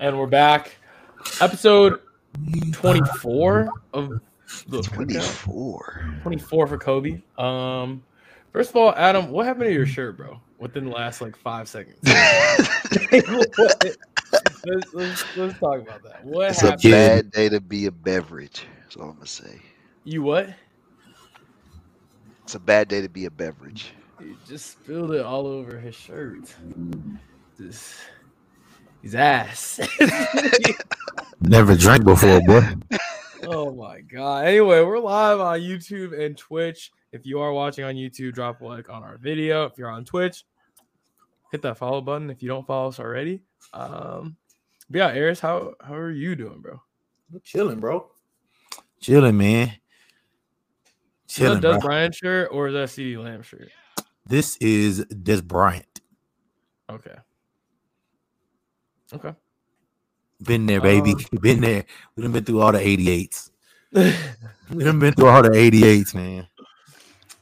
and we're back. Episode 24 of the 24. 24 for Kobe. Um, first of all, Adam, what happened to your shirt, bro? Within the last like five seconds. let's, let's, let's talk about that. What It's a bad day to be a beverage. That's all I'm gonna say. You what? It's a bad day to be a beverage. You just spilled it all over his shirt. Just his ass. Never drank before, boy. oh my god. Anyway, we're live on YouTube and Twitch. If you are watching on YouTube, drop a like on our video. If you're on Twitch, hit that follow button if you don't follow us already. Um but yeah, Eris, how how are you doing, bro? chilling, bro. Chilling, man. Chilling. Is that Chilling, Doug bro. Bryant shirt or is that CeeDee Lamb shirt? This is Dez Bryant. Okay. Okay. Been there, baby. Um, been there. We done been through all the 88s. We done been through all the 88s, man.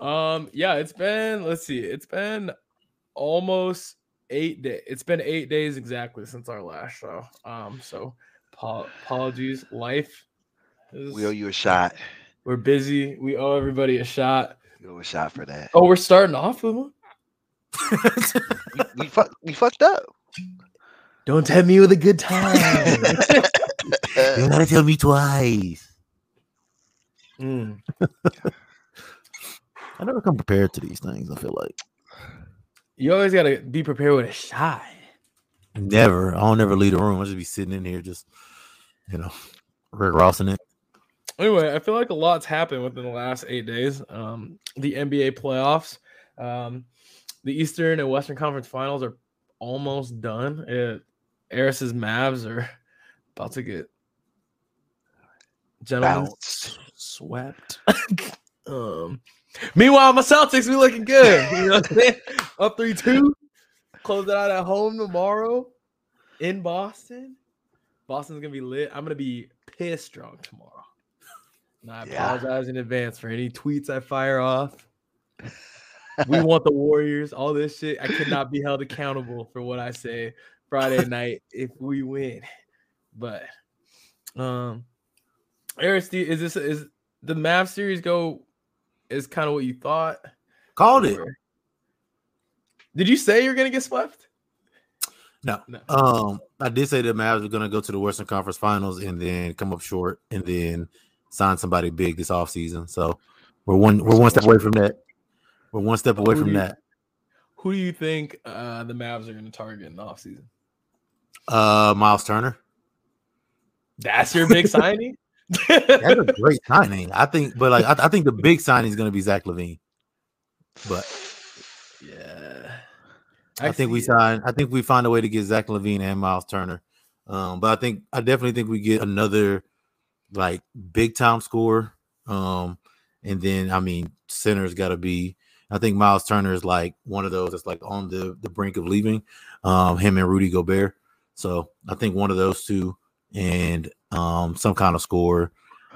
Um, yeah, it's been let's see, it's been almost eight days. It's been eight days exactly since our last show. Um, so apo- apologies. Life is We owe you a shot. we're busy. We owe everybody a shot. We owe a shot for that. Oh, we're starting off with one. We, we, fuck, we fucked up. Don't tempt me with a good time. you gotta tell me twice. Mm. I never come prepared to these things, I feel like. You always gotta be prepared with a shot. Never. I don't never leave the room. I just be sitting in here just, you know, Rick Rossing it. anyway, I feel like a lot's happened within the last eight days. Um, the NBA playoffs, um, the Eastern and Western Conference Finals are almost done. It, Eris's Mavs are about to get gentlemen Bounced. swept. um, meanwhile, my Celtics be looking good. You know what I'm saying? Up three two. Close it out at home tomorrow in Boston. Boston's gonna be lit. I'm gonna be pissed drunk tomorrow. And I Yeah. apologize in advance for any tweets I fire off. We want the Warriors, all this shit. I cannot be held accountable for what I say Friday night if we win. But um Eris, is this is the Mav series go is kind of what you thought? Called it. Or- Did you say you're gonna get swept? No. No. Um, I did say the Mavs were gonna go to the Western Conference Finals and then come up short and then sign somebody big this offseason. So we're one we're one step away from that. We're one step away Who from you- that. Who do you think uh, the Mavs are going to target in the offseason? Uh Miles Turner. That's your big signing? That's a great signing. I think, but like I, I think the big signing is gonna be Zach LaVine. But yeah. I, think we see- sign. I think we find a way to get Zach LaVine and Miles Turner. Um, but I think I definitely think we get another like big time scorer. Um, and then I mean, center's got to be. I think Miles Turner is like one of those that's like on the the brink of leaving. Um, him and Rudy Gobert. So I think one of those two and um some kind of score.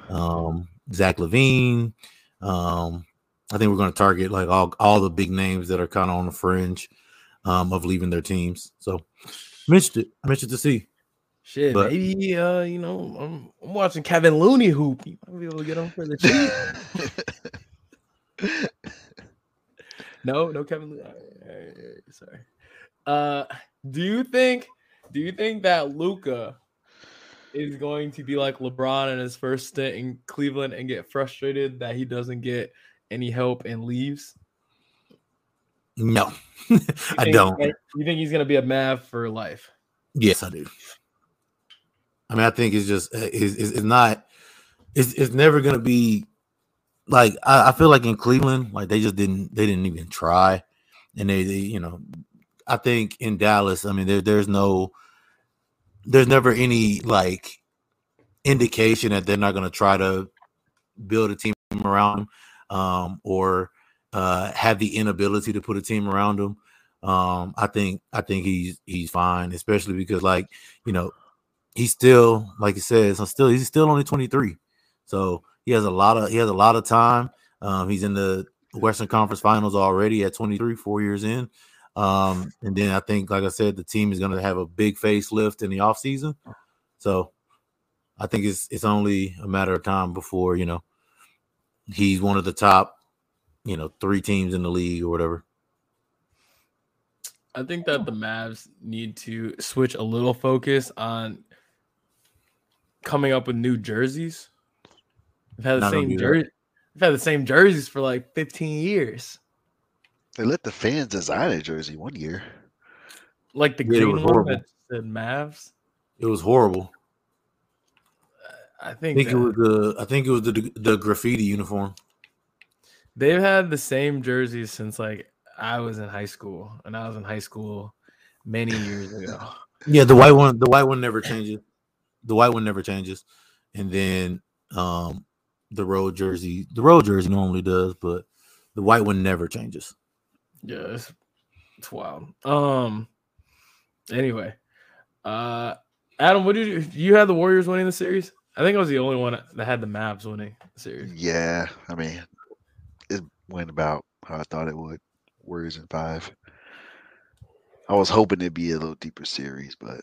Um, Zach LaVine. Um, I think we're going to target like all all the big names that are kind of on the fringe um, of leaving their teams. So interested. I'm interested to see. Shit, but- maybe uh, you know, I'm, I'm watching Kevin Looney hoop. You might be able to get him for the cheap. no, no Kevin Looney. All right, all right, all right, sorry. Uh, do you think? Do you think that Luka is going to be like LeBron in his first stint in Cleveland and get frustrated that he doesn't get any help and leaves? No, I don't. You think he's gonna be a Mav for life? Yes, I do. I mean, I think it's just uh, it's, it's, it's not. It's it's never gonna be like I, I feel like in Cleveland, like they just didn't they didn't even try, and they, they you know, I think in Dallas, I mean there there's no there's never any like indication that they're not gonna try to build a team around him, um, or uh, have the inability to put a team around him. Um, I think I think he's he's fine, especially because like you know he's still like he says, I'm still he's still only 23, so he has a lot of he has a lot of time. Um, he's in the Western Conference Finals already at 23, four years in. Um, and then I think, like I said, the team is going to have a big facelift in the offseason. So I think it's it's only a matter of time before you know he's one of the top, you know, three teams in the league or whatever. I think that the Mavs need to switch a little focus on coming up with new jerseys. They've had the Not same jersey. They've had the same jerseys for like 15 years. They let the fans design a jersey one year. Like the Yeah, green one horrible. that said Mavs. It was horrible. I I think, think it was the I think it was the the graffiti uniform. they've had the same jerseys since like I was in high school, and I was in high school many years ago. Yeah, the white one the white one never changes. The white one never changes. And then um the road jersey, the road jersey normally does, but the white one never changes. Yeah, it's, it's wild. Um. Anyway, uh, Adam, what did you you had the Warriors winning the series? I think I was the only one that had the Mavs winning the series. Yeah, I mean, it went about how I thought it would. Warriors in five. I was hoping it'd be a little deeper series, but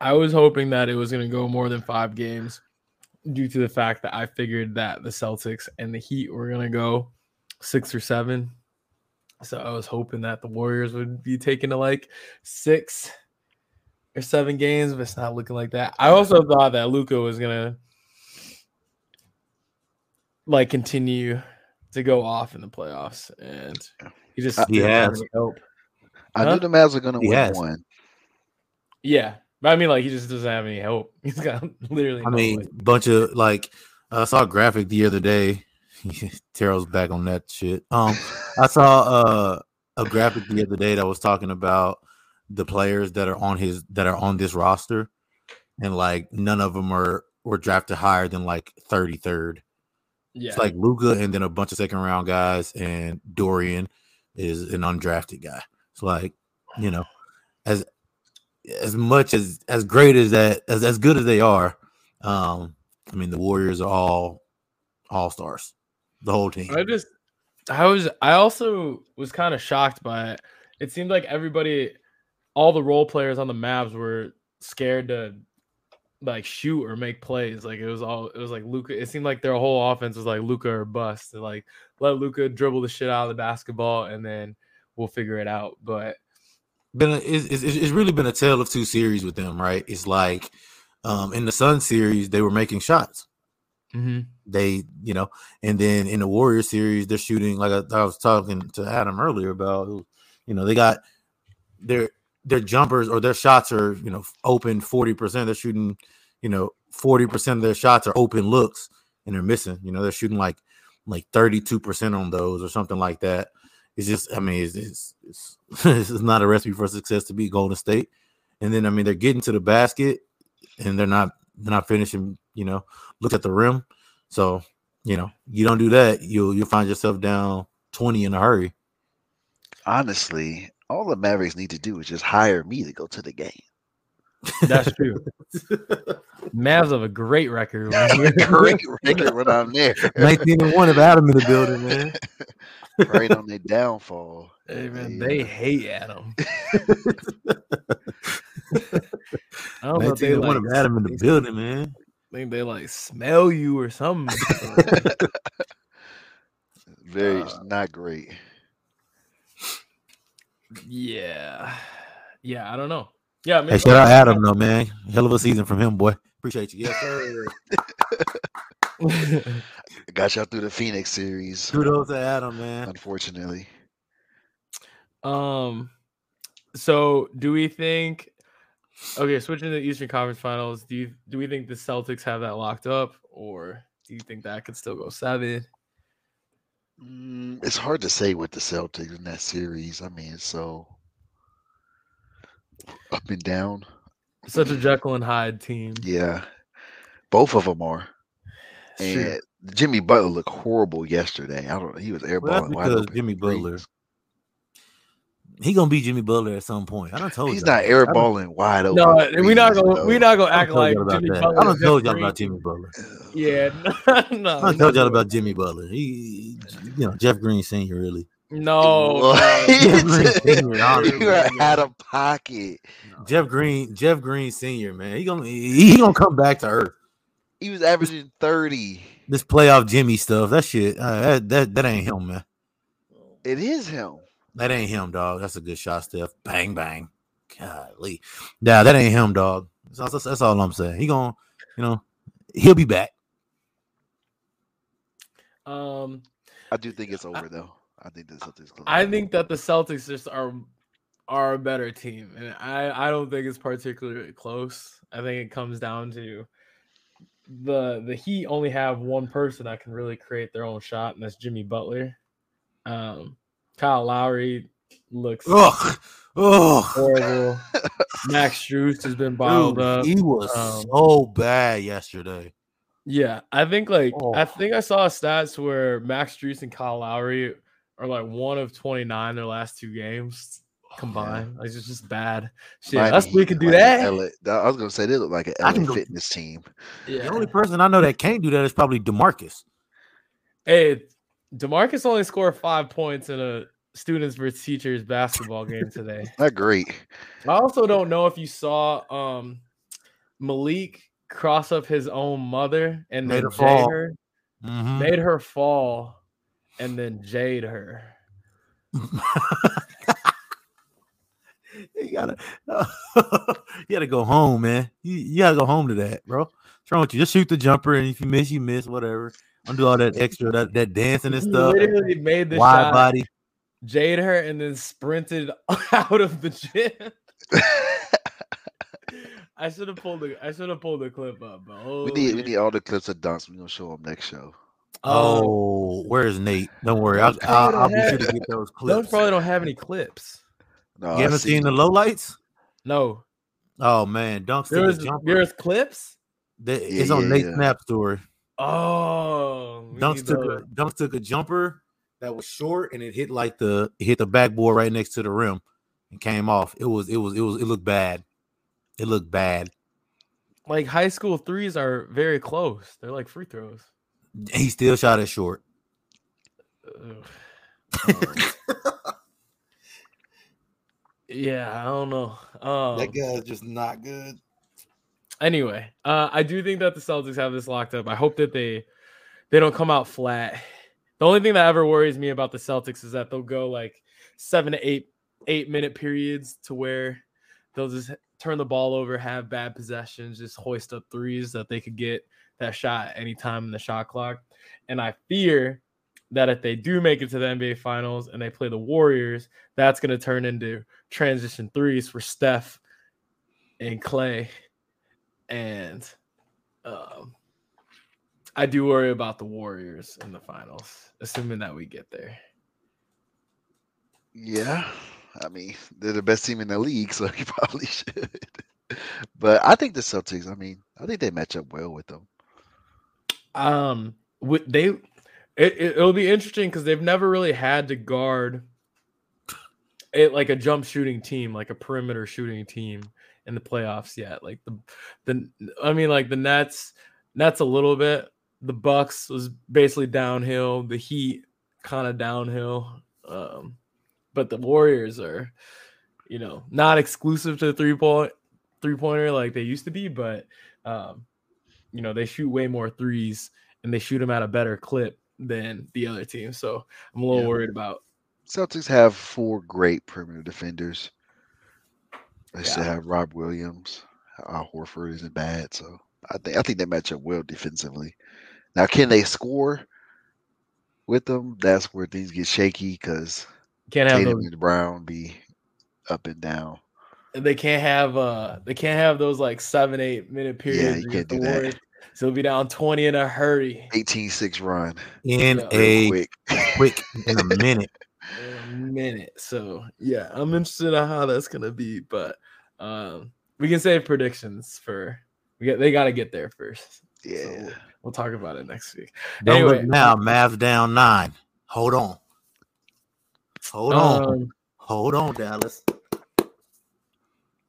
I was hoping that it was going to go more than five games due to the fact that I figured that the Celtics and the Heat were going to go six or seven. So I was hoping that the Warriors would be taken to like six or seven games, but it's not looking like that. I also thought that Luka was going to like continue to go off in the playoffs, and he just Uh, He has. any hope. I Huh? knew the Mavs were gonna He win has. one. Yeah, but I mean, like he just doesn't have any hope. He's got literally. I no mean, way. bunch of like I saw a graphic the other day. Terrell's back on that shit. Um, I saw uh, a graphic the other day that was talking about the players that are on his that are on this roster, and like none of them are were drafted higher than like thirty third. yeah, It's like Luka and then a bunch of second round guys, and Dorian is an undrafted guy. It's like, you know, as as much as as great as that as as good as they are, um, I mean the Warriors are all all stars, the whole team. I just, I was, I also was kind of shocked by it. It seemed like everybody, all the role players on the Mavs were scared to like shoot or make plays. Like it was all, it was like Luka. It seemed like their whole offense was like Luka or bust. And like let Luka dribble the shit out of the basketball, and then we'll figure it out. But Been a, it's, it's, it's really been a tale of two series with them, right? It's like um, in the Sun series they were making shots. Mm-hmm. they you know and then in the warrior series they're shooting like I, I was talking to adam earlier about you know they got their their jumpers or their shots are you know open 40% they're shooting you know 40% of their shots are open looks and they're missing. You know they're shooting like like 32% on those or something like that. It's just i mean it's it's, it's, it's not a recipe for success to beat golden state. And then i mean they're getting to the basket and they're not they're not finishing you know look at the rim so, you know, you don't do that, you'll you'll find yourself down 20 in a hurry. Honestly, all the Mavericks need to do is just hire me to go to the game. that's true. Mavs have a great record. when you're- Great record when I'm there. 19 and 1 of Adam in the building, man. right on their downfall. Hey man, Yeah. they hate Adam. I don't know 19 if they and 1 of Adam in the building, man. Think they like smell you or something. Very Uh, not great. yeah, yeah, I don't know. Yeah, Hey, maybe shout out Adam, though, man. Hell of a season from him, boy. Appreciate you. Yes, sir. Got y'all through the Phoenix series. Kudos to Adam, man. Unfortunately. um, so do we think? Okay, switching to the Eastern Conference Finals. Do you do we think the Celtics have that locked up, or do you think that could still go seven? Mm, it's hard to say with the Celtics in that series. I mean, so up and down. Such a Jekyll and Hyde team. Yeah. Both of them are. It's true. And Jimmy Butler looked horrible yesterday. I don't know. He was Well, airballing that's because Jimmy Butler. threes. He gonna beat Jimmy Butler at some point. I don't told He's y'all. not I done- airballing wide open. No, we're not gonna we're not gonna act like Jimmy that. Butler. I done is told y'all about Jimmy Butler. Yeah, no, no. I we're told y'all about Jimmy Butler. He, you know, Jeff Green Senior really. No, What? no. Jeff Green Senior, honestly. you are out of pocket. Jeff Green, Jeff Green Senior, man, he gonna he, he gonna come back to earth. He was averaging 30. This playoff Jimmy stuff, that shit, uh, that, that that ain't him, man. It is him. That ain't him, dog. That's a good shot, Steph. Bang bang. Golly, yeah, that ain't him, dog. That's, that's, that's all I'm saying. He gonna, you know, he'll be back. Um, I do think it's over though. I think the Celtics. close. I think that the Celtics just are are a better team, and I I don't think it's particularly close. I think it comes down to the the Heat only have one person that can really create their own shot, and that's Jimmy Butler. Um, Kyle Lowry looks Ugh, ugh. horrible. Max Strus has been bottled Dude, up. he was Um, so bad yesterday. Yeah, I think like I Oh. think I saw stats where Max Strus and Kyle Lowry are like one of twenty nine their last two games combined. Like it's just bad. Shit, Miami us we Heat could do like that. LA I was gonna say they look like an I LA can go- fitness team. Yeah. The only person I know that can't do that is probably Demarcus. Hey, Demarcus only scored five points in a students versus teachers basketball game today. Not great. I also don't know if you saw um Malik cross up his own mother and Made then her jade fall. her, Mhm. made her fall, and then jade her. you gotta, you gotta go home, man. You, you gotta go home to that, bro. What's wrong with you? Just shoot the jumper, and if you miss, you miss. Whatever. Don't do all that extra, that, that dancing and He stuff. literally made the Wide shot, body. jade her, and then sprinted out of the gym. I should have pulled the I should have pulled the clip up, but we need we need all the clips of dunks. We're gonna show them next show. Um, Oh, where's Nate? Don't worry, I'll, I'll, I'll be sure to get those clips. those clips. probably don't have any clips. No, you I haven't seen the them. low lights? No, Oh man, dunks to there the was jumper. there's clips. That- Yeah, it's on yeah, Nate's yeah. snap story. Oh, we Dunks took a. Dunks took a jumper that was short and it hit like the hit the backboard right next to the rim and came off. It was it was it was it looked bad. It looked bad. like high school threes are very close. They're like free throws. He still shot it short. Ugh. Yeah, I don't know. Um, that guy's just not good. Anyway, uh, I do think that the Celtics have this locked up. I hope that they they don't come out flat. The only thing that ever worries me about the Celtics is that they'll go like seven to eight eight minute periods to where they'll just turn the ball over, have bad possessions, just hoist up threes that they could get that shot anytime in the shot clock. And I fear that if they do make it to the NBA Finals and they play the Warriors, that's going to turn into transition threes for Steph and Clay. And um, I do worry about the Warriors in the finals, assuming that we get there. Yeah, I mean they're the best team in the league, so you probably should. But I think the Celtics. I mean, I think they match up well with them. Um, would they? It, it, it'll be interesting because they've never really had to guard it like a jump shooting team, like a perimeter shooting team in the playoffs yet. Like the the I mean, like the Nets, Nets a little bit. The Bucks was basically downhill. The Heat kind of downhill. Um, but the Warriors are, you know, not exclusive to the three point three pointer like they used to be, but um, you know, they shoot way more threes and they shoot them at a better clip than the other team. So I'm a little Yeah. worried about. Celtics have four great perimeter defenders. They still have Rob Williams. Uh, Horford isn't bad, so I think I think they match up well defensively. Now, can they score with them? That's where things get shaky because Can't have Tatum those. and Brown be up and down. And they can't have. Uh, they can't have those like seven, eight minute periods. Yeah, you can't the do that. So they'll be down twenty in a hurry. 18-6 run In Yeah. a quick. quick in a minute. In a minute. So yeah, I'm interested in how that's gonna be, but um, we can save predictions for. We get. They got to get there first. yeah. We'll talk about it next week. Don't Anyway. look now. Mavs down nine. Hold on. Hold on. Um, Hold on, Dallas.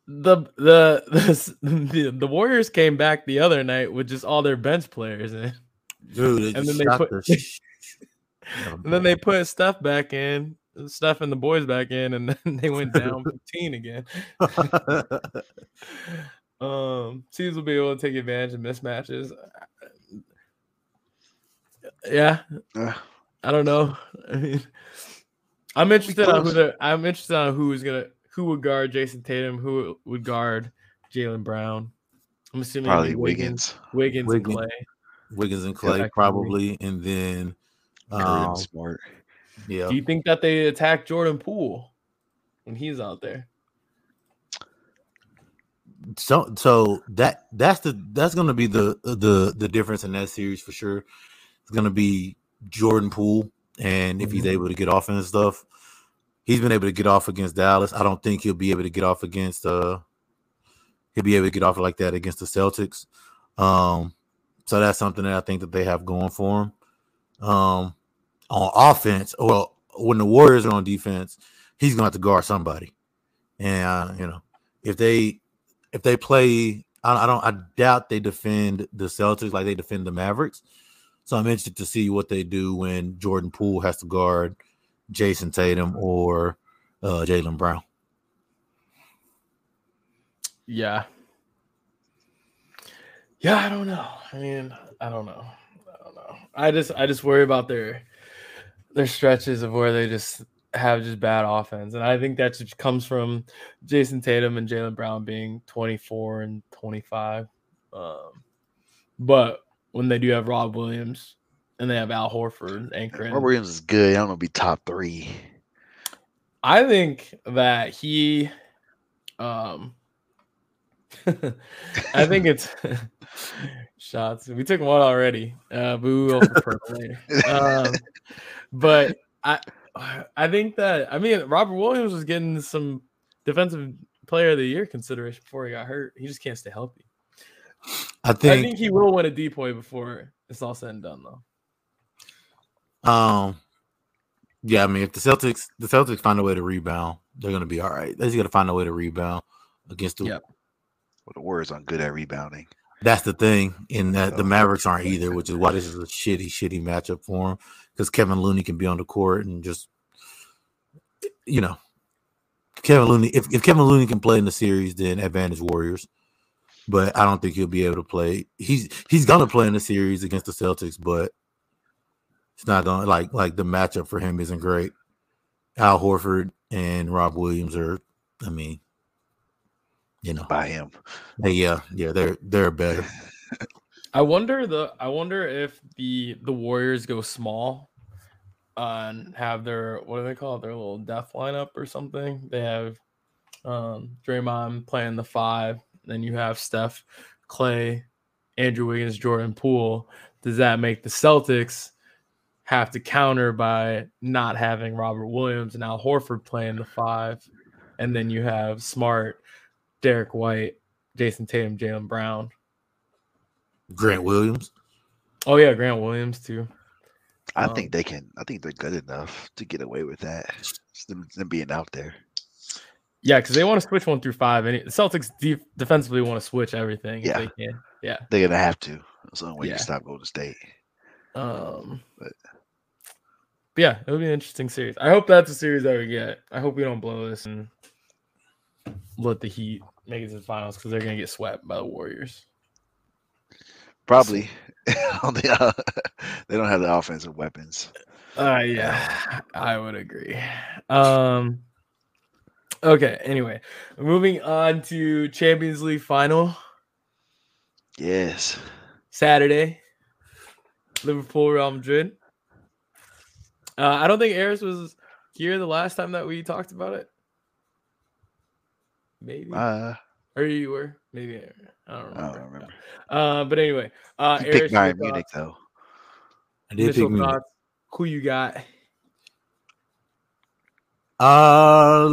the the the the Warriors came back the other night with just all their bench players in. Dude, And then they put- the sh- And then they put Steph back in. Steph and the boys back in, and then they went down 15 again. um, teams will be able to take advantage of mismatches. Yeah, Uh, I don't know. I mean, I'm interested on who the, I'm interested on who is gonna who would guard Jayson Tatum, who would guard Jaylen Brown. I'm assuming probably be Wiggins, Wiggins, Wiggins. and Clay. Wiggins and Clay Effectively. probably, and then Curry, um, Smart. Yeah, Do you think that they attack Jordan Poole when he's out there? so so that that's the that's gonna be the the the difference in that series for sure. It's gonna be Jordan Poole, and if he's Mhm. able to get off and stuff, he's been able to get off against Dallas. I don't think he'll be able to get off against uh he'll be able to get off like that against the Celtics. Um, so that's something that I think that they have going for him. Um, on offense, well, when the Warriors are on defense, he's gonna have to guard somebody, and uh, you know if they if they play, I, I don't, I doubt they defend the Celtics like they defend the Mavericks. So I'm interested to see what they do when Jordan Poole has to guard Jayson Tatum or uh, Jaylen Brown. Yeah. Yeah, I don't know. I mean, I don't know. I don't know. I just I just worry about their their stretches of where they just have just bad offense. And I think that just comes from Jayson Tatum and Jaylen Brown being 24 and 25. Um, but when they do have Rob Williams and they have Al Horford anchoring, Robert Williams is good. I don't know, be top three. I think that he um I think it's shots. We took one already. Uh boo over for later. Um but I I think that I mean Robert Williams was getting some defensive player of the year consideration before he got hurt. He just can't stay healthy. I think I think, think he will win a depoy before it's all said and done though. um, yeah, I mean, if the Celtics, the Celtics find a way to rebound, they're gonna be all right. They just got to find a way to rebound against the. Yep. Well, the Warriors aren't good at rebounding. That's the thing, in that the. Mavericks aren't either, which is why this is a shitty, shitty matchup for them. Because Kevin Looney can be on the court and just, you know, Kevin Looney. If, if Kevin Looney can play in the series, then advantage Warriors. But I don't think he'll be able to play. He's he's gonna play in the series against the Celtics, but it's not gonna like like the matchup for him isn't great. Al Horford and Rob Williams are, I mean, you know, By him. they, yeah, yeah, they're they're better. I wonder the I wonder if the the Warriors go small uh, and have their what do they call it their little death lineup or something. They have um Draymond playing the five, then you have Steph, Clay, Andrew Wiggins, Jordan Poole. Does that make the Celtics have to counter by not having Robert Williams and Al Horford playing the five, and then you have Smart, Derrick White, Jayson Tatum, Jaylen Brown. Grant Williams. Oh yeah, Grant Williams too. I Um, think they can. I think they're good enough to get away with that. Them, them being out there. Yeah, because they want to switch one through five, and the Celtics def- defensively want to switch everything Yeah. if they can. Yeah. They're gonna have to. That's the only way Yeah. you stop Golden State. Um. But- But yeah, it'll be an interesting series. I hope that's a series that we get. I hope we don't blow this and let the Heat make it to the finals because they're gonna get swept by the Warriors. Probably. they, uh, they don't have the offensive weapons. Uh yeah, I would agree. Um okay, anyway. Moving on to Champions League final. Yes. Saturday. Liverpool Real Madrid. Uh, I don't think Eris was here the last time that we talked about it. Maybe. Uh, or you were. Maybe. I don't I remember. don't remember. Uh, but anyway. Uh, You Eris, picked Bayern Munich though. I did pick Munich. thoughts, Who you got? Uh,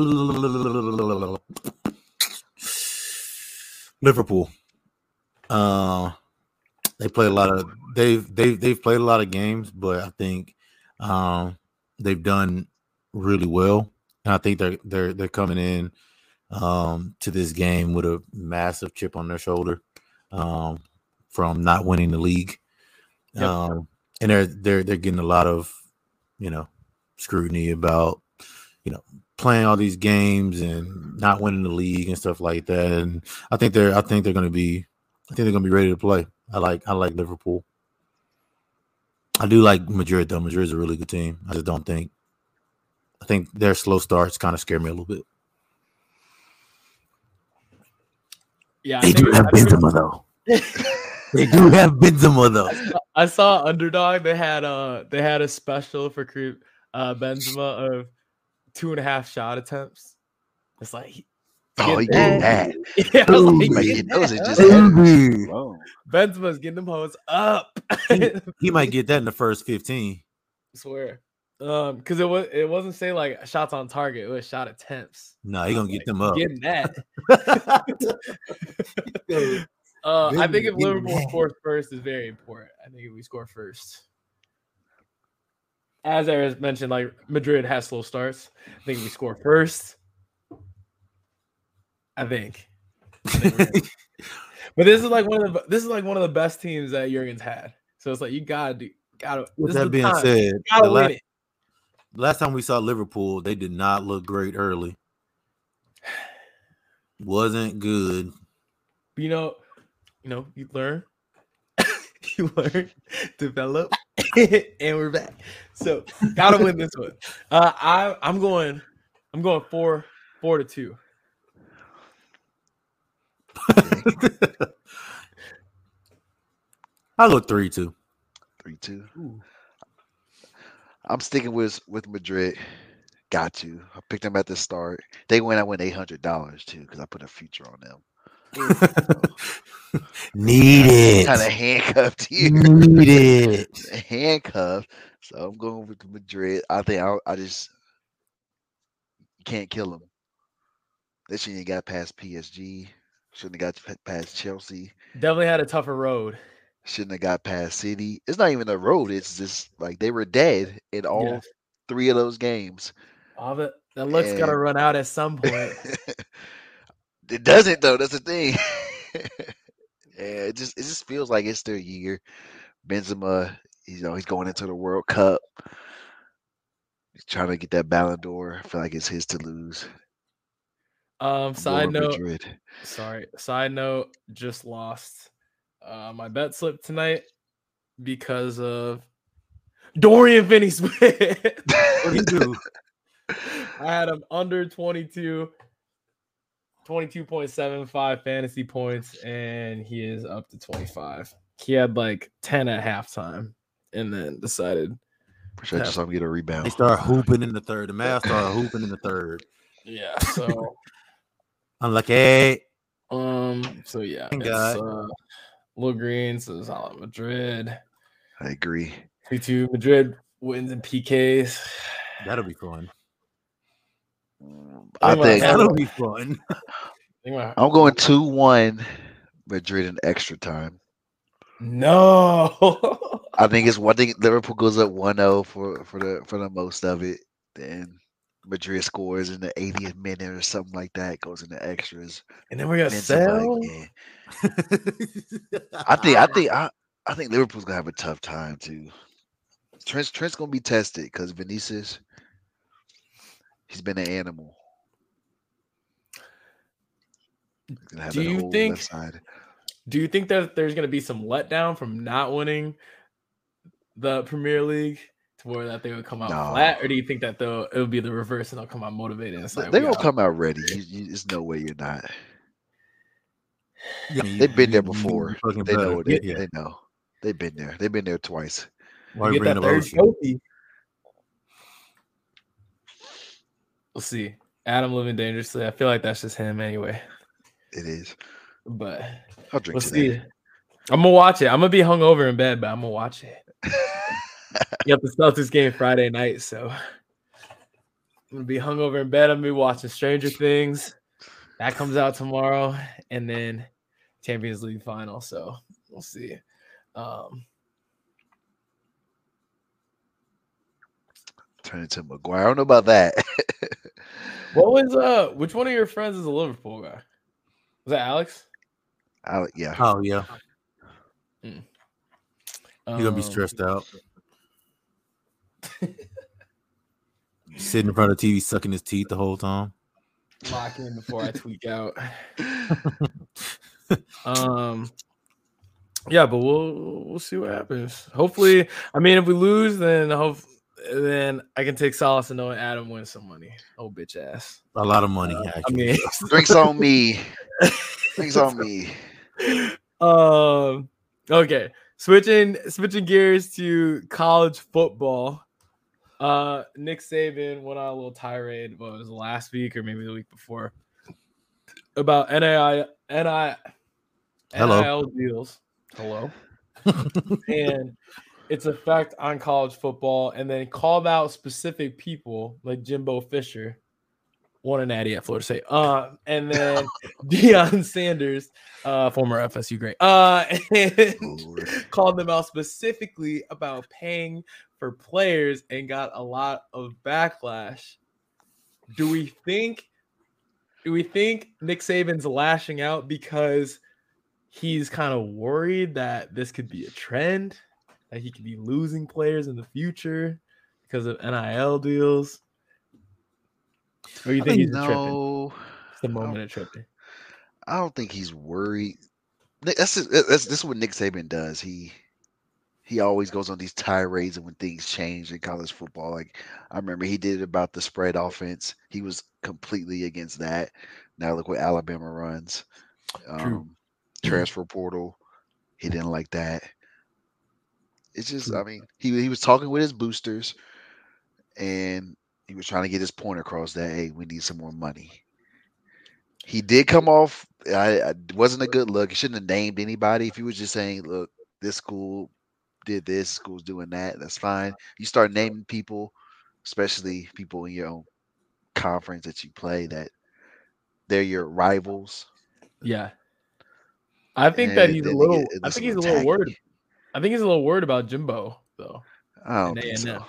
Liverpool. Uh, they play a lot of they've they've they've played a lot of games, but I think um they've done really well. And I think they're they're they're coming in um to this game with a massive chip on their shoulder um from not winning the league. Yep. Um and they're they're they're getting a lot of you know scrutiny about you know, playing all these games and not winning the league and stuff like that. And I think they're I think they're going to be I think they're going to be ready to play. I like I like Liverpool. I do like Madrid though. Madrid is a really good team. I just don't think I think their slow starts kind of scare me a little bit. Yeah, They think do it- have I Benzema though. They do have Benzema though. I saw- I saw Underdog. They had a they had a special for Cre- uh Benzema of two and a half shot attempts. It's like he- Oh, he getting getting that. that. yeah, I was like, Ooh, Like, getting those that are just Benzema's getting them hoes up. He might get that in the first 15. I swear. Um, because it was it wasn't say like shots on target, it was shot attempts. No, he gonna get them up. Getting that. uh, I think if Liverpool scores first is very important. I think if we score first. As I mentioned, like Madrid has slow starts. I think we score first. I think. I think but this is like one of the this is like one of the best teams that Jurgen's had. So it's like you gotta do gotta With this is that the being time. said, You gotta the win last, it. Last time we saw Liverpool, they did not look great early. Wasn't good. you know, you know, you learn, you learn, develop, and we're back. So gotta win this one. Uh, I I'm going, I'm going four, four to two. I'll go three two. Three two. I'm sticking with with Madrid. Got to. I picked them at the start. They win. I win eight hundred dollars too because I put a future on them. Need it. Kind of handcuffed here. Need it. handcuffed. So I'm going with Madrid. I think I, I just can't kill them. They shouldn't have got past PSG. Shouldn't have got past Chelsea. Definitely had a tougher road. Shouldn't have got past City. It's not even a road. It's just like they were dead in all Yeah. three of those games. All that that luck's gotta run out at some point. it doesn't though. That's the thing. yeah, it just it just feels like it's their year. Benzema, you know, he's going into the World Cup. He's trying to get that Ballon d'Or. I feel like it's his to lose. Um, side note, Madrid. sorry. Side note, just lost uh, my bet slipped tonight because of Dorian Finney Smith. What do you do? I had him under 22, 22.75 fantasy points, and he is up to 25. He had like 10 at halftime and then decided, Wish I just saw him get a They rebound. start hooping in the third. The Mavs start hooping in the third. yeah. So, I'm like, hey, um, so yeah, Thank God. uh, Lil Green says Hala Madrid. I agree. 2 2 Madrid wins in PKs. that'll be fun. I I'm think That'll be fun. I'm going two one Madrid in extra time. No. I think it's one thing Liverpool goes up 1-0 for for the for the most of it. Then Madrid scores in the 80th minute or something like that. Goes into extras. and then we're gonna sell. I think I think I, I think Liverpool's gonna have a tough time too. Trent's Trent's gonna be tested because Vinicius, he's been an animal. He's gonna have Do you think- Do you think that there's gonna be some letdown from not winning the Premier League to where that they would come out flat, or do you think that they'll it'll be the reverse and they'll come out motivated it's like They're we gonna come out ready. You, you, there's no way you're not. Yeah, They've been there you- you before. They know. They, Yeah. they know. They've been there. They've been there twice. Why You you get bring that third trophy. We'll see. Adam living dangerously. I feel like that's just him anyway. It is. But I'll drink we'll to see. I'm gonna watch it. I'm gonna be hungover in bed, but I'm gonna watch it. that. You have the Celtics game Friday night, so I'm gonna be hungover in bed. I'm gonna be watching Stranger Things. That comes out tomorrow, and then Champions League final. So we'll see. Um, Turn into Maguire. I don't know about that. what was uh? Which one of your friends is a Liverpool guy? Was that Alex? I, yeah. Oh yeah, Um, you're gonna be stressed out. Sitting in front of the TV, sucking his teeth the whole time. Lock in before I tweak out. Um, yeah, but we'll we'll see what happens. Hopefully, I mean, if we lose, then hope then I can take solace in knowing Adam wins some money. Oh, bitch ass. A lot of money. Uh, I mean, Drinks on me. Drinks on me. um, okay, switching switching gears to college football. Uh, Nick Saban went on a little tirade. What was last week or maybe the week before about NAI NI Hello. NIL deals. Hello. and its effect on college football, and then called out specific people like Jimbo Fisher, won a natty at Florida State. Uh, and then Deion Sanders, uh, former FSU great, uh, and called them out specifically about paying for players and got a lot of backlash. Do we think? Do we think Nick Saban's lashing out because he's kind of worried that this could be a trend, that he could be losing players in the future because of NIL deals? Or you think he's just tripping? no, It's the moment of tripping. I don't think he's worried. That's, just, that's this is what Nick Saban does. He he always goes on these tirades and when things change in college football. Like I remember he did it about the spread offense. He was completely against that. Now look what Alabama runs. True. Um, transfer portal. He didn't like that. It's just, I mean, he he was talking with his boosters, and he was trying to get his point across that hey, we need some more money. He did come off. I, I wasn't a good look. He shouldn't have named anybody. If he was just saying, "Look, this school did this, school's doing that," that's fine. You start naming people, especially people in your own conference that you play, that they're your rivals. Yeah. I think that he's a little. it I think he's a little worried. I think he's a little worried about Jimbo though. I don't think so.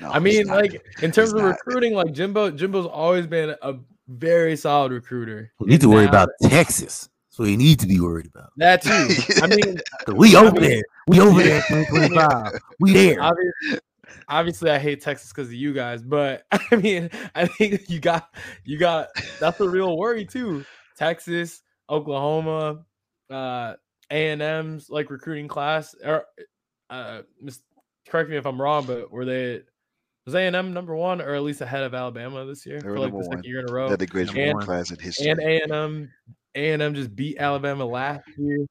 No, I mean, not. like in terms of not. recruiting, like Jimbo, Jimbo's always been a very solid recruiter. We need to And worry now- about Texas. So what we need to be worried about. that too. I mean, 'Cause We I over mean- there. We over there in 2025. We there. obviously, obviously, I hate Texas because of you guys, but I mean, I think you got you got that's a real worry too. Texas, Oklahoma, uh, A and M's like recruiting class. Or uh, mis- correct me if I'm wrong, but were they was A and M number one or at least ahead of Alabama this year They for like the second one. year in a row? They're the greatest And- class in history. and A and M, A and M just beat Alabama last year.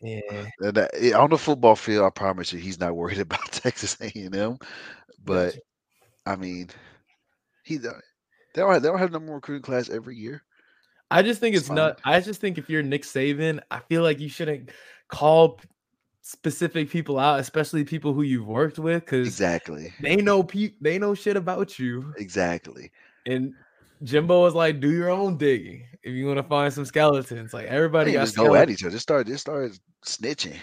Yeah, And, uh, eh, on the football field, I promise you, he's not worried about Texas A&M. But I mean, he they don't have, they don't have number one recruiting class every year. I just think It's it's not. I just think if you're Nick Saban, I feel like you shouldn't call specific people out, especially people who you've worked with, because Exactly. they know pe- they know shit about you. Exactly. And Jimbo was like, "Do your own digging if you want to find some skeletons." Like everybody got just go at each other. Just start just start snitching.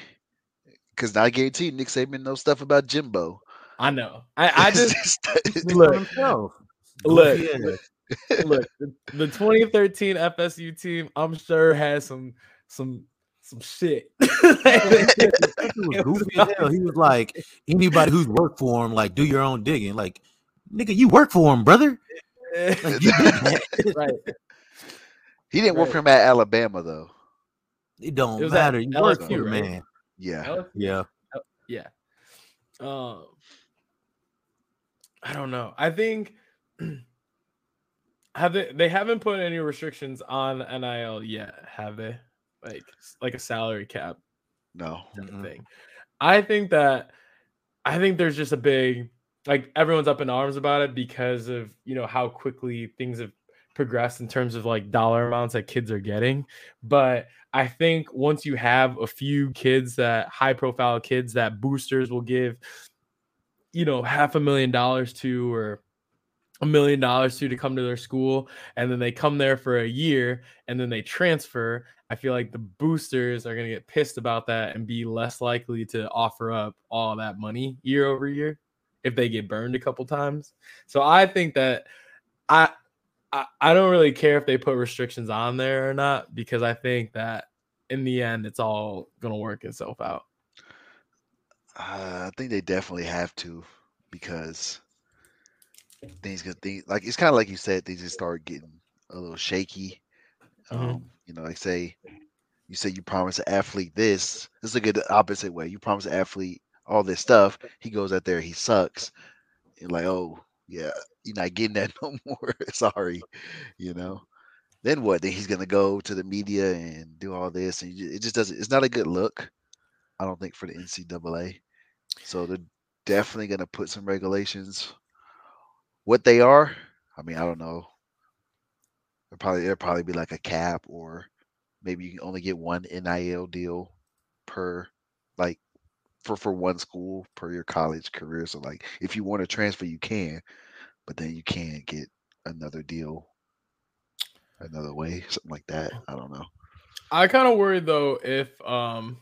Because I guarantee you, Nick Saban knows stuff about Jimbo. I know. I, I just Speak look, look, Goofy ass. look. The, the 2013 FSU team, I'm sure has some some some shit. He was goofy as hell. He was like, anybody who's worked for him, like, do your own digging. Like, nigga, you work for him, brother. Like, you did that. right. He didn't work for him at Alabama though. It don't It matter. You work for the right? man. Yeah. LSU? Yeah. yeah. Um, I don't know. I think have they they haven't put any restrictions on NIL yet, have they? Like like a salary cap No. Thing. I think that I think there's just a big like everyone's up in arms about it because of you know how quickly things have progressed in terms of like dollar amounts that kids are getting. But I think once you have a few kids that high profile kids that boosters will give, you know, half a million dollars to or a million dollars to to come to their school and then they come there for a year and then they transfer i feel like the boosters are going to get pissed about that and be less likely to offer up all that money year over year if they get burned a couple times. So i think that i i, I don't really care if they put restrictions on there or not because i think that in the end it's all going to work itself out. Uh, I think they definitely have to because things gonna think like it's kind of like you said, things just start getting a little shaky. Mhm. Um, you know, like say you say you promise an athlete this. This is a good opposite way. You promise an athlete all this stuff. He goes out there, he sucks. You're like, oh yeah, you're not getting that no more. Sorry, you know. Then what? Then he's gonna go to the media and do all this, and it just doesn't. It's not a good look. I don't think for the NCAA. So they're definitely gonna put some regulations. What they are, I mean, I don't know. It'll probably it'll probably be like a cap, or maybe you can only get one NIL deal per like for for one school per your college career. So like if you want to transfer, you can, but then you can't get another deal another way, something like that. I don't know. I kind of worry though if um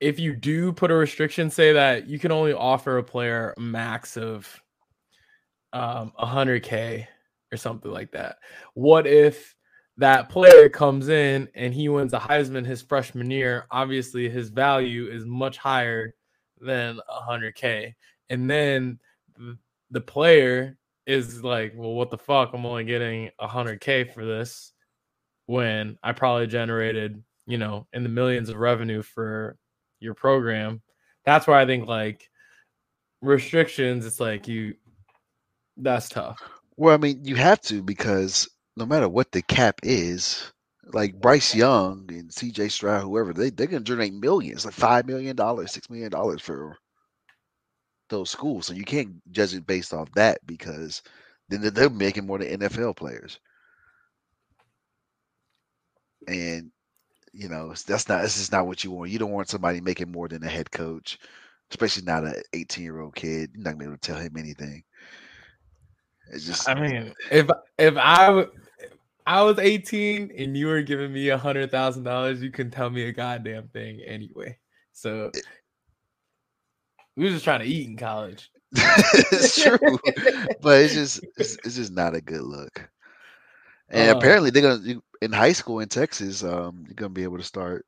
if you do put a restriction, say that you can only offer a player max of um 100k or something like that. What if that player comes in and he wins a Heisman his freshman year? Obviously, his value is much higher than 100k, and then the player is like, "Well, what the fuck? I'm only getting 100k for this." when I probably generated, you know, in the millions of revenue for your program. That's where I think like restrictions, it's like you that's tough. Well, I mean, you have to because no matter what the cap is, like Bryce Young and CJ Stroud, whoever, they, they're going to generate millions, like $5 million, $6 million for those schools. So you can't judge it based off that because then they're- making more than NFL players. And, you know, that's not, this is not what you want. You don't want somebody making more than a head coach, especially not an 18 year old kid. You're not going to be able to tell him anything. It's just, I mean, if if I w- if I was 18 and you were giving me a hundred thousand dollars, you couldn't tell me a goddamn thing anyway. So we were just trying to eat in college. it's true, but it's just it's, it's just not a good look. And Uh, apparently, they're gonna you- in high school in Texas. Um, you're gonna be able to start.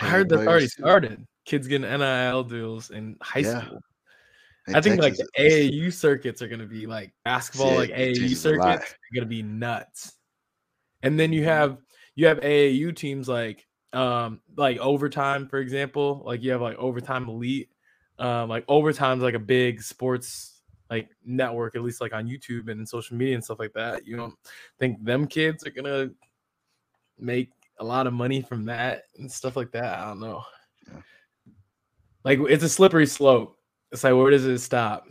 I heard paying that's already players, started. Kids getting NIL deals in high Yeah, school. I think like the. AAU circuits are gonna be like basketball, Yeah, like AAU changes a lot. circuits are gonna be nuts. And then you Mhm. have you have AAU teams like um like overtime, for example. Like you have like overtime elite. Um like overtime's like a big sports like network, at least like on YouTube and social media and stuff like that. You don't think them kids are gonna make a lot of money from that and stuff like that. I don't know. Yeah. Like it's a slippery slope. It's like where does it stop?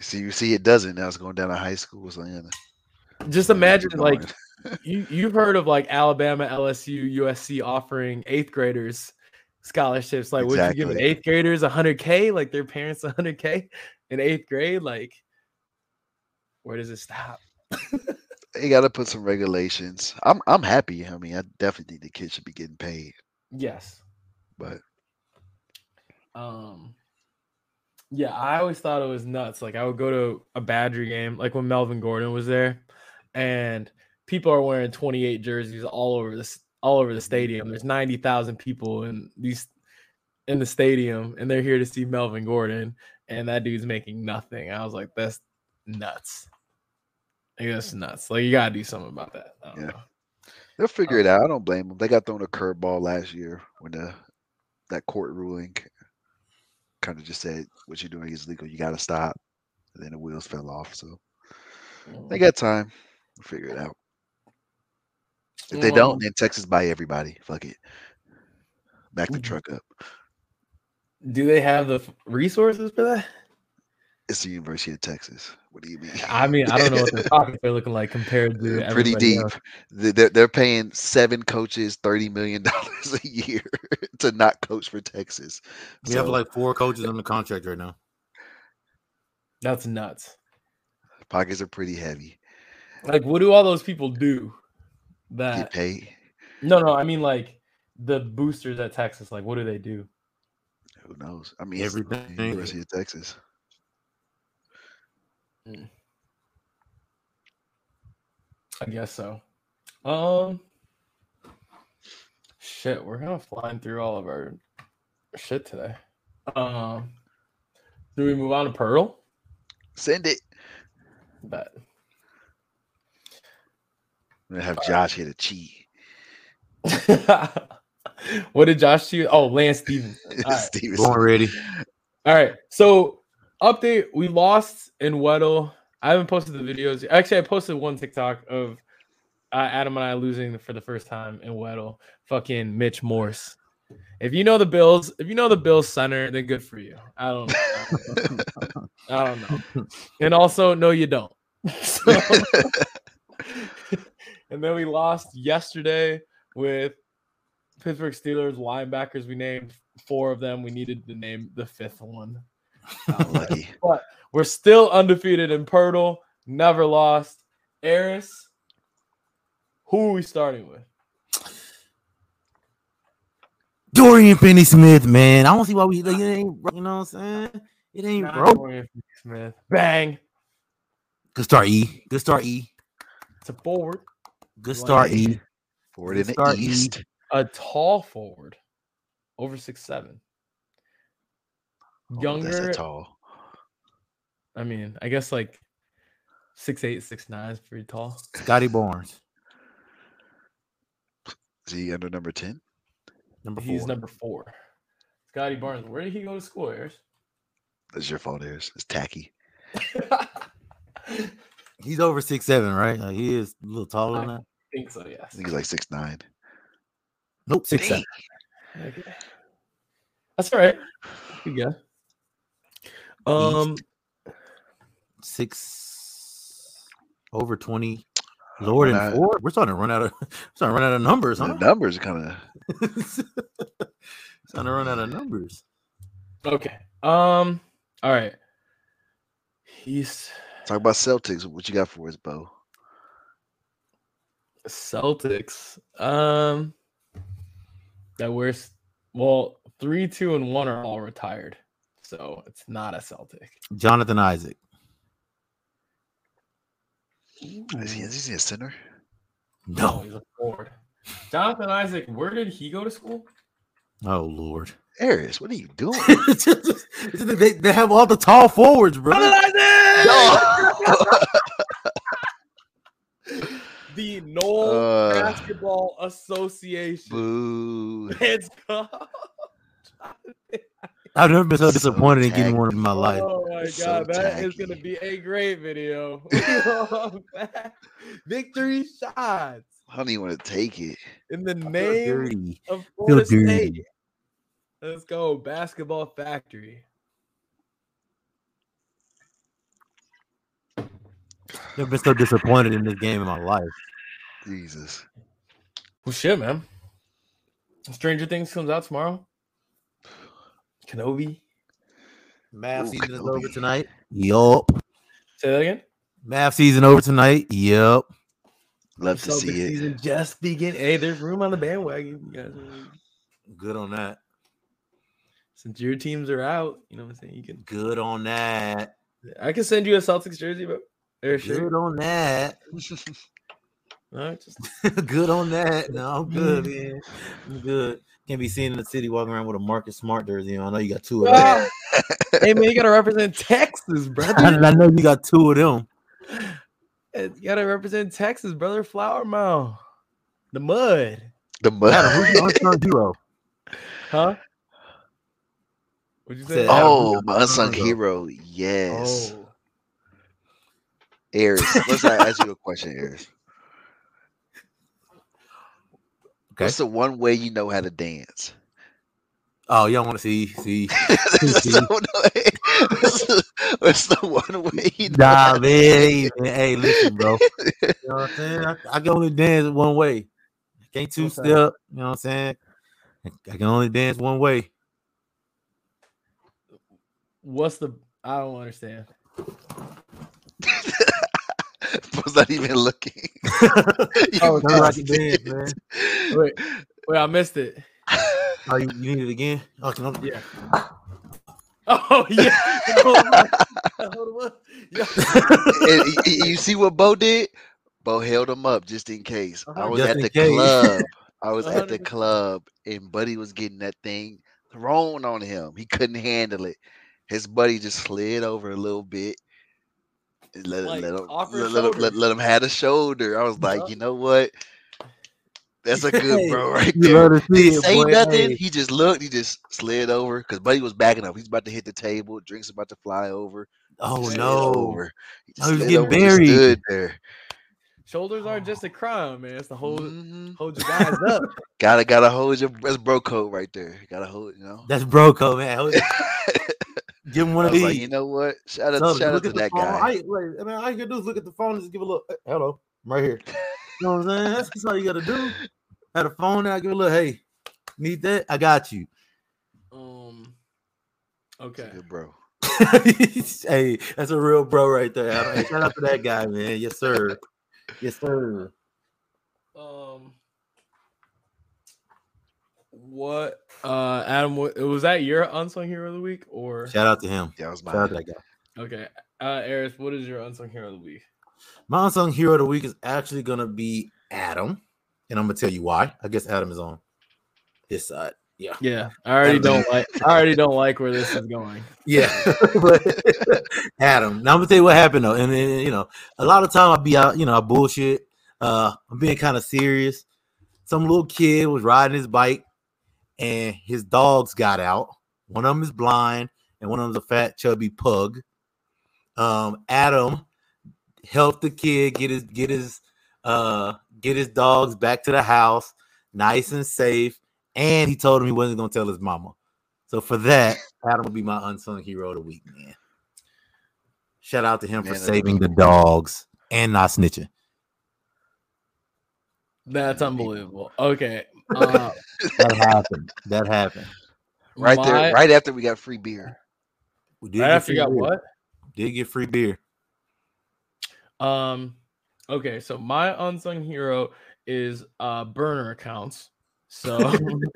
See, you see, it doesn't now. It's going down to high school. So yeah, Just imagine like you you've heard of like Alabama, LSU, USC offering eighth graders scholarships. Like, would you give Exactly. eighth graders hundred k? Like their parents hundred k in eighth grade? Like, where does it stop? you got to put some regulations. I'm I'm happy. I mean, I definitely think the kids should be getting paid, Yes. but Um. Yeah, I always thought it was nuts. Like I would go to a Badger game, like when Melvin Gordon was there, and people are wearing 28 jerseys all over this all over the stadium. There's 90,000 people in these in the stadium, and they're here to see Melvin Gordon, and that dude's making nothing. I was like, that's nuts. Like, that's nuts. Like you gotta do something about that. I Yeah. know. they'll figure it um, out. I don't blame them. They got thrown a curveball last year when the that court ruling kind of just said what you're doing is legal. You got to stop. And then the wheels fell off. So they got time. We'll figure it out. If they don't, then Texas buy everybody. Fuck it. Back the Mhm. truck up. do they have the resources for that? It's the University of Texas. What do you mean? I mean, I don't know what their pockets are looking like compared to They're pretty deep. else. They- They're, they're paying seven coaches thirty million dollars a year to not coach for Texas. We have like four coaches on the contract right now. That's nuts. pockets are pretty heavy. Like, what do all those people do? That Get That paid. no, no. I mean, like the boosters at Texas. Like, what do they do? Who knows? I mean, it's the Everything. University of Texas. I guess so. Um, shit, we're kind of flying through all of our shit today. Um, do we move on to Poeltl? Send it. But I'm gonna have Josh hit a cheat. what did Josh choose? Oh, Lance Stevens. All right. Stephenson. Born ready. All right. So update: We lost in Weddle. I haven't posted the videos. Actually, I posted one TikTok of uh, Adam and I losing for the first time in Weddle. Fucking Mitch Morse. If you know the Bills, if you know the Bills center, then good for you. I don't. know. I don't know. And also, no, you don't. So, and then we lost yesterday with Pittsburgh Steelers linebackers. We named four of them. We needed to name the fifth one. Unlucky. We're still undefeated in Poeltl. Never lost. Eris, who are we starting with? Dorian Finney Smith, man. I don't see why we like, it ain't bro- you know what I'm saying? It ain't Not broke. Dorian Finney-Smith. Bang. Good start, E. Good start, E. It's a forward, Good start, E. Forward in the Start E. east. a tall forward, over six seven. Oh, Younger, a tall. I mean, I guess like six eight, six nine is pretty tall. Scottie Barnes. Is he under number ten? Number He's four. number four. Scottie Barnes. Where did he go to school, Ayers? That's your fault, Ayers. It's tacky. He's over six seven, right? Like, he is a little taller than that. think so, I think he's like six nine. Nope, six seven. Okay. That's all right. Good guess. Um, Six over twenty. Lower than Run four. We're starting to run out of starting to run out of numbers, The huh? numbers kind of starting to run out of numbers. okay. Um, all right. He's talk about Celtics. What you got for us, Bo? Celtics. Um, that we're s- well, three, two, and one are all retired, so it's not a Celtic. Jonathan Isaac. Is he, is he a center? No. he's a forward. Jonathan Isaac, where did he go to school? Oh Lord. Ayers, what are you doing? they, they have all the tall forwards, bro. the Knoll Uh, Basketball Association. Boo. Let's go. I've never been so So disappointed in getting one in my life. Oh my So god, that is gonna be a great video. Oh, Victory shots I don't even want to take it. in the I name of Feel Florida State. Let's go, basketball factory. I've been so disappointed in this game in my life. Jesus. Well, shit, man. Stranger Things comes out tomorrow. Kenobi. Mavs Ooh, season is over tonight. Yup. Say that again. Mavs season over tonight. Yep. Love to see it. season just begin. Hey, there's room on the bandwagon. You guys, Good on that. since your teams are out, you know what I'm saying. You can. Good on that. I can send you a Celtics jersey, but or Good shirt. on that. All right, just good on that. No, I'm good, man. I'm good. Can't be seen in the city walking around with a Marcus Smart jersey on. I know you got two of them. Ah! hey man, you gotta represent Texas, brother. I know you got two of them. You gotta represent Texas, brother. Flower Mound, the mud, The mud. Adam, who's your unsung hero? huh? What'd you say? Said Adam, Oh, my your unsung hero? hero. Yes. Oh. Ayers. Let's ask you a question, Ayers. Okay. What's the one way you know how to dance? Oh, y'all want to see? See? That's the one way- What's the, what's the one way you know? Nah, man. Hey, man, hey, listen, bro. You know what I'm saying? I, I can only dance one way. I can't two What's step. You know what I'm saying? I, I can only dance one way. What's the? I don't understand. was not even looking. You Oh, That's how I missed dance, it. man. Wait, wait, I missed it. Oh, you, you need it again? Oh, can I, Yeah. Oh yeah. Hold on. Hold on. Yeah. And y- y- you see what Bo did? Bo held him up just in case. I Uh-huh. was Just at the case. club. I was at the club, and Buddy was getting that thing thrown on him. He couldn't handle it. His buddy just slid over a little bit, let, Like, let, him, off let, let, him, let, let him have a shoulder. I was like, Yup. you know what? That's a good bro right there. love to see Didn't it, say boy. nothing. Hey, He just looked. He just slid over because Buddy was backing up. He's about to hit the table. Drinks about to fly over. Oh slid no! Over. He just Oh, he was getting over and just buried. stood there. Shoulders aren't just a crown, man. It's to hold Mhm. hold you guys up. Gotta gotta hold your that's bro code right there. Gotta hold, you know. That's Broco, man. Hold- Give him one of these. like, you know what? Shout out, So, shout out to that phone. guy. I, like, I mean, all you gotta do is look at the phone and just give a little, "Hey, hello, I'm right here. You know what I'm saying? That's just all you gotta do. Had a phone out, give a little, hey, need that? I got you. Um. He's Okay. a good bro. hey, that's a real bro right there. Shout out to that guy, man. Yes, sir. Yes, sir. Um. What, uh, Adam? Was that your unsung hero of the week, or Shout out to him. Yeah, that was Shout out to mine. that guy. okay, uh, Eris? What is your unsung hero of the week? My unsung hero of the week is actually gonna be Adam, and I'm gonna tell you why. I guess Adam is on his side. Yeah. Yeah, I already Adam. don't like. I already don't like where this is going. Yeah, but Adam. Now I'm gonna tell you what happened though, and, then you know, a lot of time I'll be out, you know, I bullshit. Uh, I'm being kind of serious. Some little kid was riding his bike, and his dogs got out. One of them is blind, and one of them's a fat, chubby pug. Um, Adam helped the kid get his get his uh get his dogs back to the house, nice and safe. And he told him he wasn't gonna tell his mama. So for that, Adam will be my unsung hero of the week, man. Shout out to him Man, for saving the dogs and not snitching. That's unbelievable. Okay, uh, That happened. That happened. Right my- there, right after we got free beer. We did Right get after you got beer. what? Did get free beer. Um, okay, so my unsung hero is uh burner accounts. So,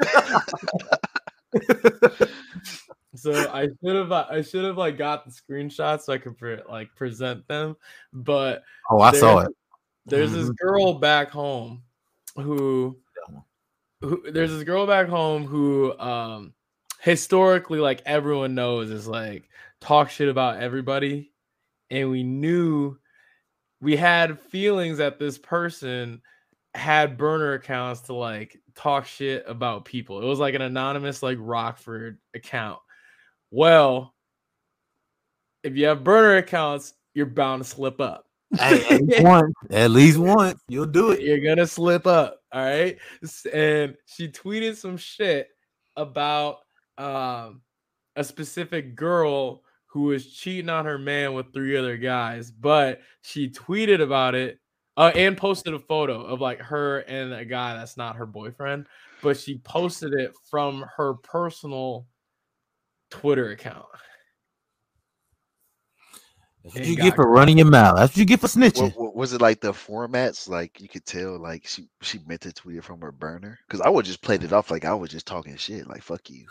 so I should have I should have like got the screenshots so I could pre- like present them, but Oh, I saw it. there's this Mhm. girl back home who, who there's this girl back home who um historically like everyone knows is like talk shit about everybody. And we knew we had feelings that this person had burner accounts to like talk shit about people. It was like an anonymous like rockford account. Well if you have burner accounts you're bound to slip up at least once. At least once. You'll do it. you're gonna slip up all right and she tweeted some shit about um a specific girl who was cheating on her man with three other guys but she tweeted about it uh, and posted a photo of like her and a guy that's not her boyfriend but she posted it from her personal twitter account That's what And you get for running your mouth. That's what you get for snitching. What, what- was it like the formats? Like you could tell, like she she meant to tweet it from her burner. Because I would just played it off like I was just talking shit. Like fuck you.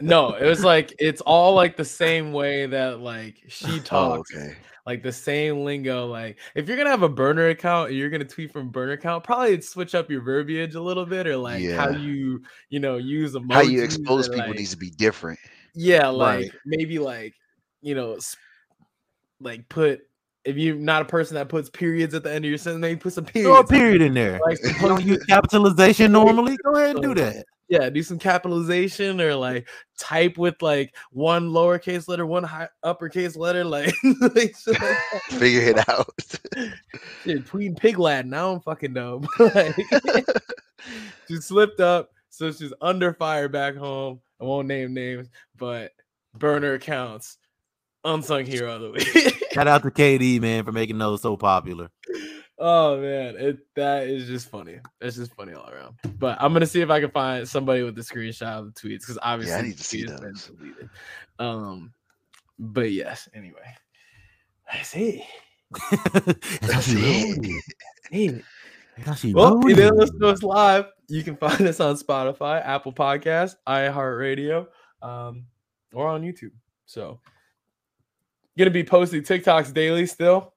no it was like it's all like the same way that like she Oh, talks okay. like the same lingo. Like if you're gonna have a burner account and you're gonna tweet from burner account, probably switch up your verbiage a little bit or like how you you know use emojis. How you expose or, people like- needs to be different. yeah, like Right. maybe like you know, s- like put if you're not a person that puts periods at the end of your sentence, maybe put some Throw a period in there. Like You don't use capitalization normally. Go ahead and do that. yeah, do some capitalization or like type with like one lowercase letter, one high, uppercase letter, like, like shit like that. Figure it out. Shit, tweeting pig Latin. Now I'm fucking dumb. like, she slipped up, so she's under fire back home. I won't name names, but burner accounts. Unsung hero of the week. Shout out to KD, man, for making those so popular. oh man, it that is just funny. It's just funny all around. But I'm gonna see if I can find somebody with the screenshot of the tweets because obviously i need the to see tweet been those. deleted. Um, but yes. Anyway, I see. That's how it. Hey, That's how she Well, you didn't listen to us live. You can find us on Spotify, Apple Podcast, iHeartRadio, um, or on YouTube. So, gonna be posting TikToks daily still.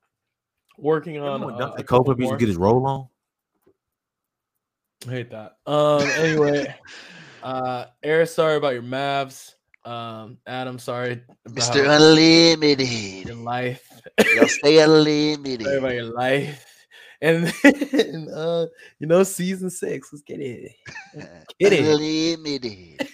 Working on Remember when uh, Dante a couple Copeland used to get his roll on? I hate that. Um. Anyway, uh, Eric, sorry about your Mavs. Um, Adam, sorry about Mr. Unlimited. your life. Y'all stay unlimited. sorry about your life. And then, uh, you know, season six. Let's get it. Get it. Unlimited.